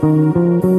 Living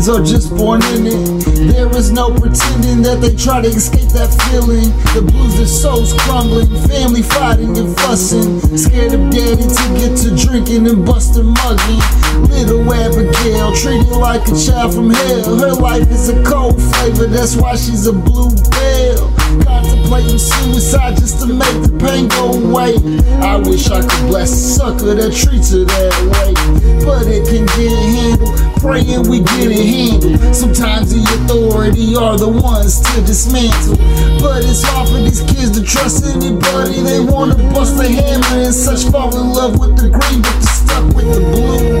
kids are just born in it. There is no pretending that they try to escape that feeling. The blues, their souls crumbling, family fighting and fussing. Scared of daddy to get to drinking and busting mugging. Little Abigail, treated like a child from hell. Her life is a cold flavor, that's why she's a blue bell. Contemplating suicide just to make the pain go away. I wish I could bless a sucker that treats her that way. But it can get handled, praying we get it handled. Sometimes the authority are the ones to dismantle. But it's hard for these kids to trust anybody. They wanna bust a hammer and such fall in love with the green, but they're stuck with the blue.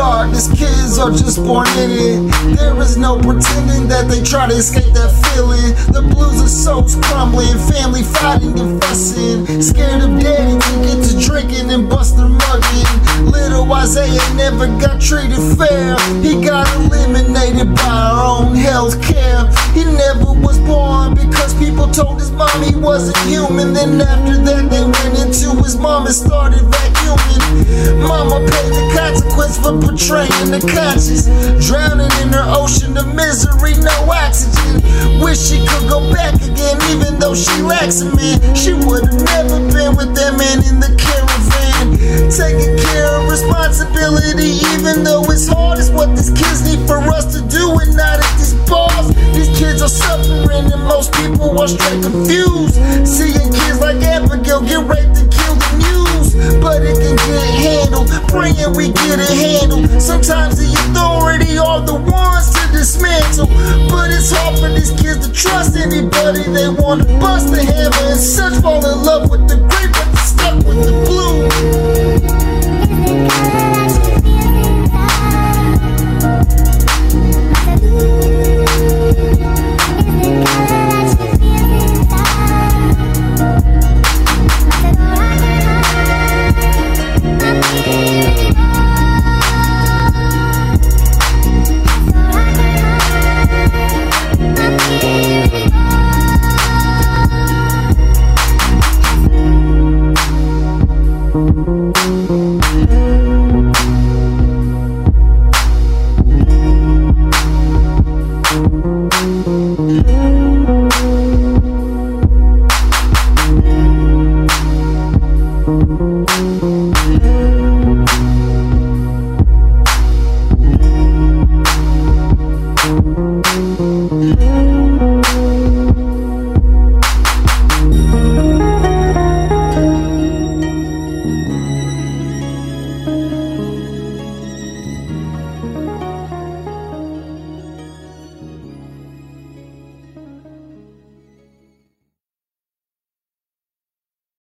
In the dark, these kids are just born in it. There is no pretending that they try to escape that feeling. The blues are so crumbling, family fighting and fussing. Scared of daddy to get to drinking and bust their mugging. Little Isaiah never got treated fair. He got eliminated by our own health care. He never was born because people told his mom he wasn't human. Then after that, they went into his mom and started vacuuming. Mama paid the consequence for betraying the conscience. Drowning in her ocean of misery, no oxygen. Wish she could go back again, even though she lacks a man. She would have never been with that man in the caravan. Taking care of responsibility, even though are straight confused. Seeing kids like Abigail get raped and killed in news, but it can get handled. Praying we get it handled. Sometimes the authority are the ones to dismantle, but it's hard for these kids to trust anybody. They want to bust the hammer